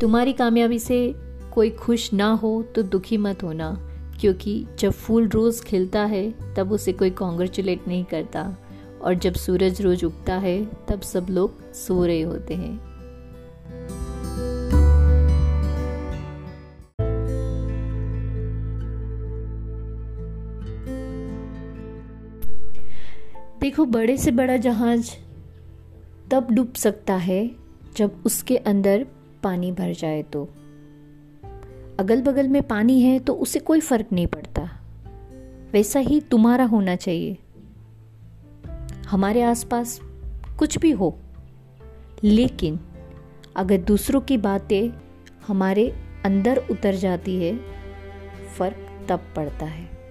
तुम्हारी कामयाबी से कोई खुश ना हो तो दुखी मत होना, क्योंकि जब फूल रोज़ खिलता है, तब उसे कोई कॉन्ग्रेचुलेट नहीं करता। और जब सूरज रोज उगता है, तब सब लोग सो रहे होते हैं। देखो, बड़े से बड़ा जहाज़ तब डूब सकता है जब उसके अंदर पानी भर जाए तो। अगल बगल में पानी है तो उसे कोई फ़र्क नहीं पड़ता। वैसा ही तुम्हारा होना चाहिए। हमारे आसपास कुछ भी हो, लेकिन अगर दूसरों की बातें हमारे अंदर उतर जाती है, फ़र्क तब पड़ता है।